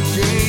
again.